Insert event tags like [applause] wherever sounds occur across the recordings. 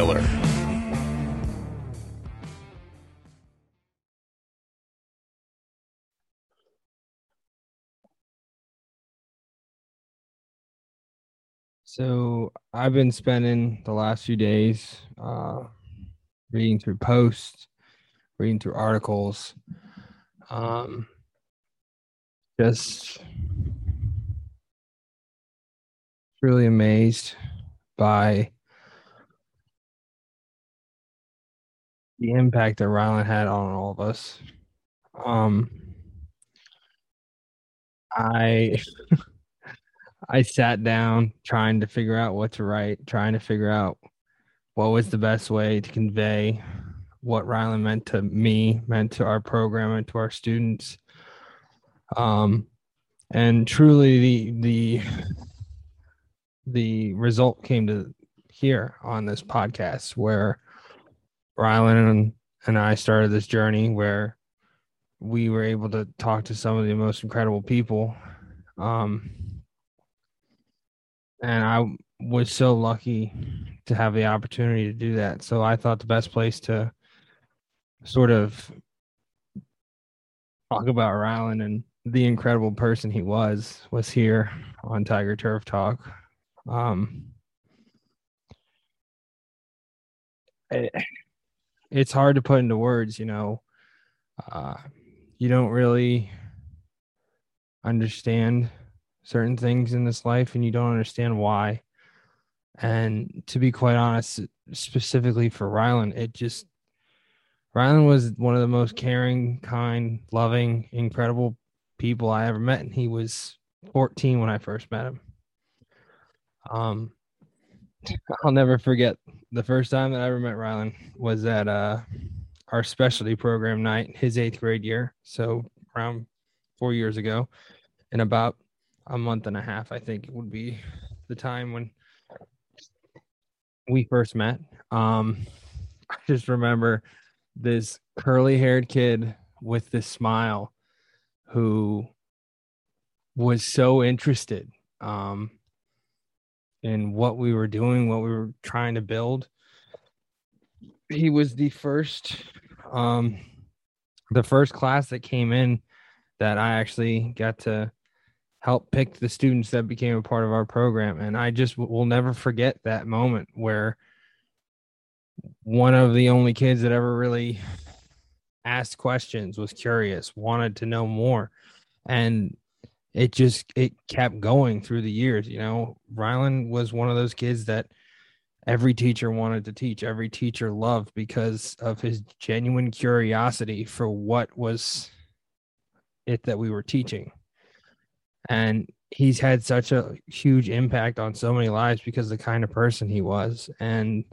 Miller. So I've been spending the last few days uh, reading through posts, reading through articles, um, just really amazed by the impact that Rylan had on all of us. Um, I [laughs] I sat down trying to figure out what to write, trying to figure out what was the best way to convey what Rylan meant to me, meant to our program, and to our students. Um, and truly, the the the result came to here on this podcast where Ryland and, and I started this journey where we were able to talk to some of the most incredible people. Um, and I was so lucky to have the opportunity to do that. So I thought the best place to sort of talk about Ryland and the incredible person he was was here on Tiger Turf Talk. Um, it's hard to put into words, you know. Uh, you don't really understand certain things in this life and you don't understand why. And to be quite honest, specifically for Ryland, it just Ryland was one of the most caring, kind, loving, incredible people I ever met. And he was 14 when I first met him. Um, [laughs] I'll never forget the first time that I ever met Ryland was at uh, our specialty program night, his eighth grade year. So around four years ago, in about a month and a half, I think it would be the time when we first met. Um, [laughs] I just remember this curly haired kid with this smile who was so interested um, in what we were doing, what we were trying to build. He was the first, um, the first class that came in that I actually got to help pick the students that became a part of our program. And I just will never forget that moment where one of the only kids that ever really asked questions was curious, wanted to know more. And it just it kept going through the years. You know, Ryland was one of those kids that every teacher wanted to teach, every teacher loved because of his genuine curiosity for what was it that we were teaching and he's had such a huge impact on so many lives because the kind of person he was and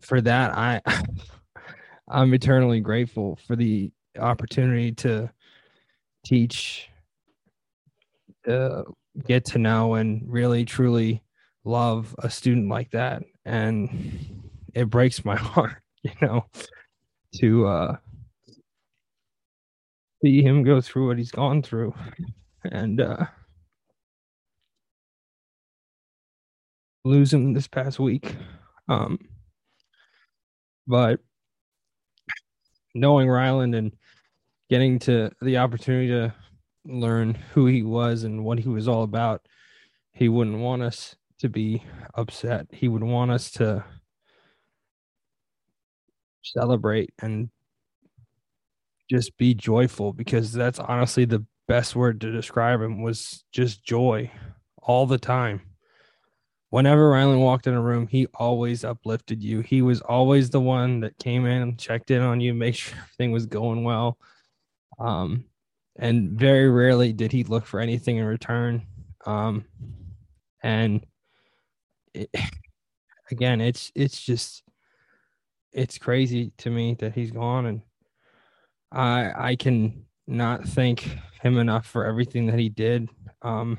for that i [laughs] i'm eternally grateful for the opportunity to teach uh, get to know and really truly love a student like that and it breaks my [laughs] heart you know to uh see him go through what he's gone through and uh lose him this past week. Um, but knowing Ryland and getting to the opportunity to learn who he was and what he was all about, he wouldn't want us to be upset. He would want us to celebrate and just be joyful because that's honestly the best word to describe him was just joy all the time whenever Ryland walked in a room, he always uplifted you. He was always the one that came in and checked in on you, make sure everything was going well. Um, and very rarely did he look for anything in return. Um, and it, [laughs] again, it's it's just it's crazy to me that he's gone, and I I can not thank him enough for everything that he did. Um,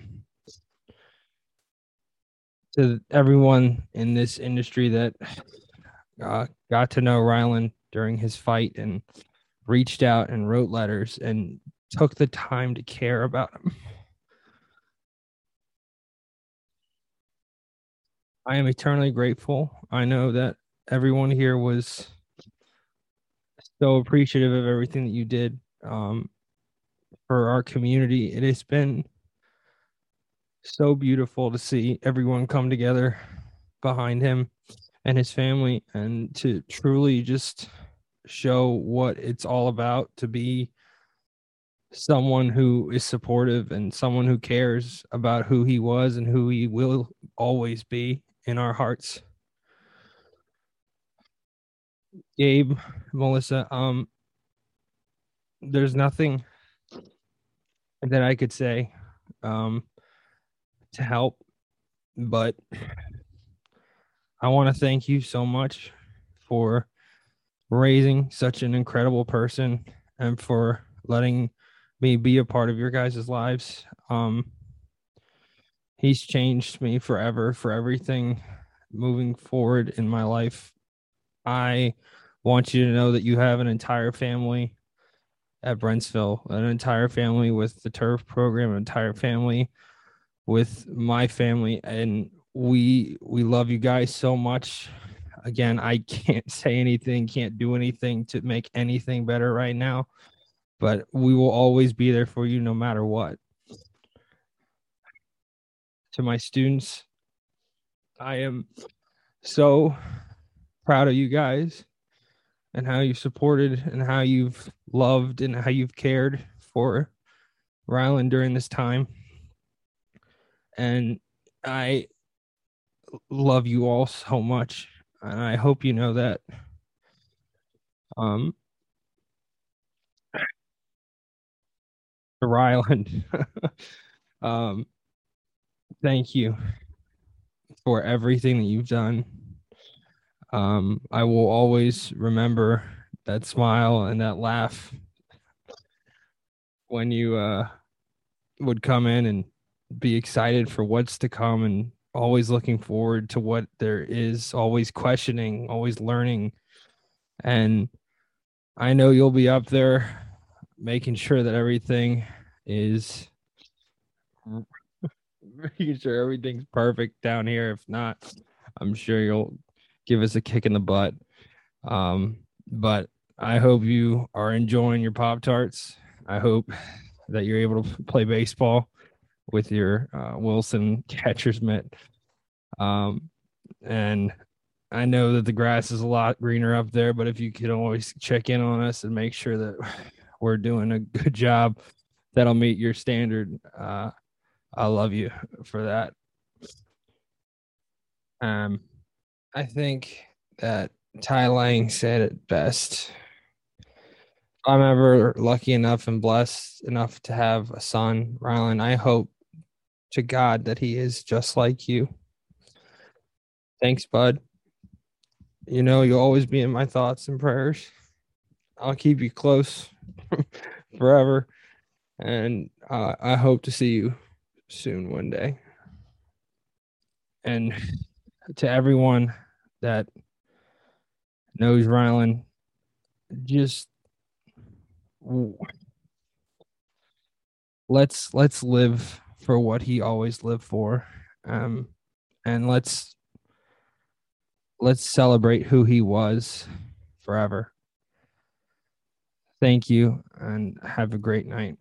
to everyone in this industry that uh, got to know Ryland during his fight and reached out and wrote letters and took the time to care about him. I am eternally grateful. I know that everyone here was so appreciative of everything that you did um, for our community. It has been so beautiful to see everyone come together behind him and his family and to truly just show what it's all about to be someone who is supportive and someone who cares about who he was and who he will always be in our hearts. Gabe, Melissa, um there's nothing that I could say um to help but I want to thank you so much for raising such an incredible person and for letting me be a part of your guys' lives. Um, he's changed me forever for everything moving forward in my life. I want you to know that you have an entire family at Brentsville, an entire family with the turf program, an entire family with my family, and we we love you guys so much. Again, I can't [laughs] say anything, can't do anything to make anything better right now but we will always be there for you no matter what. To my students, I am so proud of you guys and how you supported and how you've loved and how you've cared for Ryland during this time. And I love you all so much. And I hope you know that. Um, Ryland. [laughs] um, thank you for everything that you've done. Um, I will always remember that smile and that laugh when you uh, would come in and be excited for what's to come and always looking forward to what there is, always questioning, always learning. And I know you'll be up there making sure that everything is [laughs] making sure everything's perfect down here. If not, I'm sure you'll give us a kick in the butt. Um, but I hope you are enjoying your Pop Tarts. I hope that you're able to play baseball with your uh, Wilson catcher's mitt. Um, and I know that the grass is a lot greener up there, but if you could always check in on us and make sure that we're doing a good job that'll meet your standard. Uh, I love you for that. Um, I think that Ty Lang said it best. I'm ever lucky enough and blessed enough to have a son, Rylan, I hope to God that he is just like you. Thanks, bud. You know, you'll always be in my thoughts and prayers. I'll keep you close [laughs] forever and uh, I hope to see you soon one day. And to everyone that knows Rylan, just let's let's live for what he always lived for, um, and let's let's celebrate who he was forever. Thank you, and have a great night.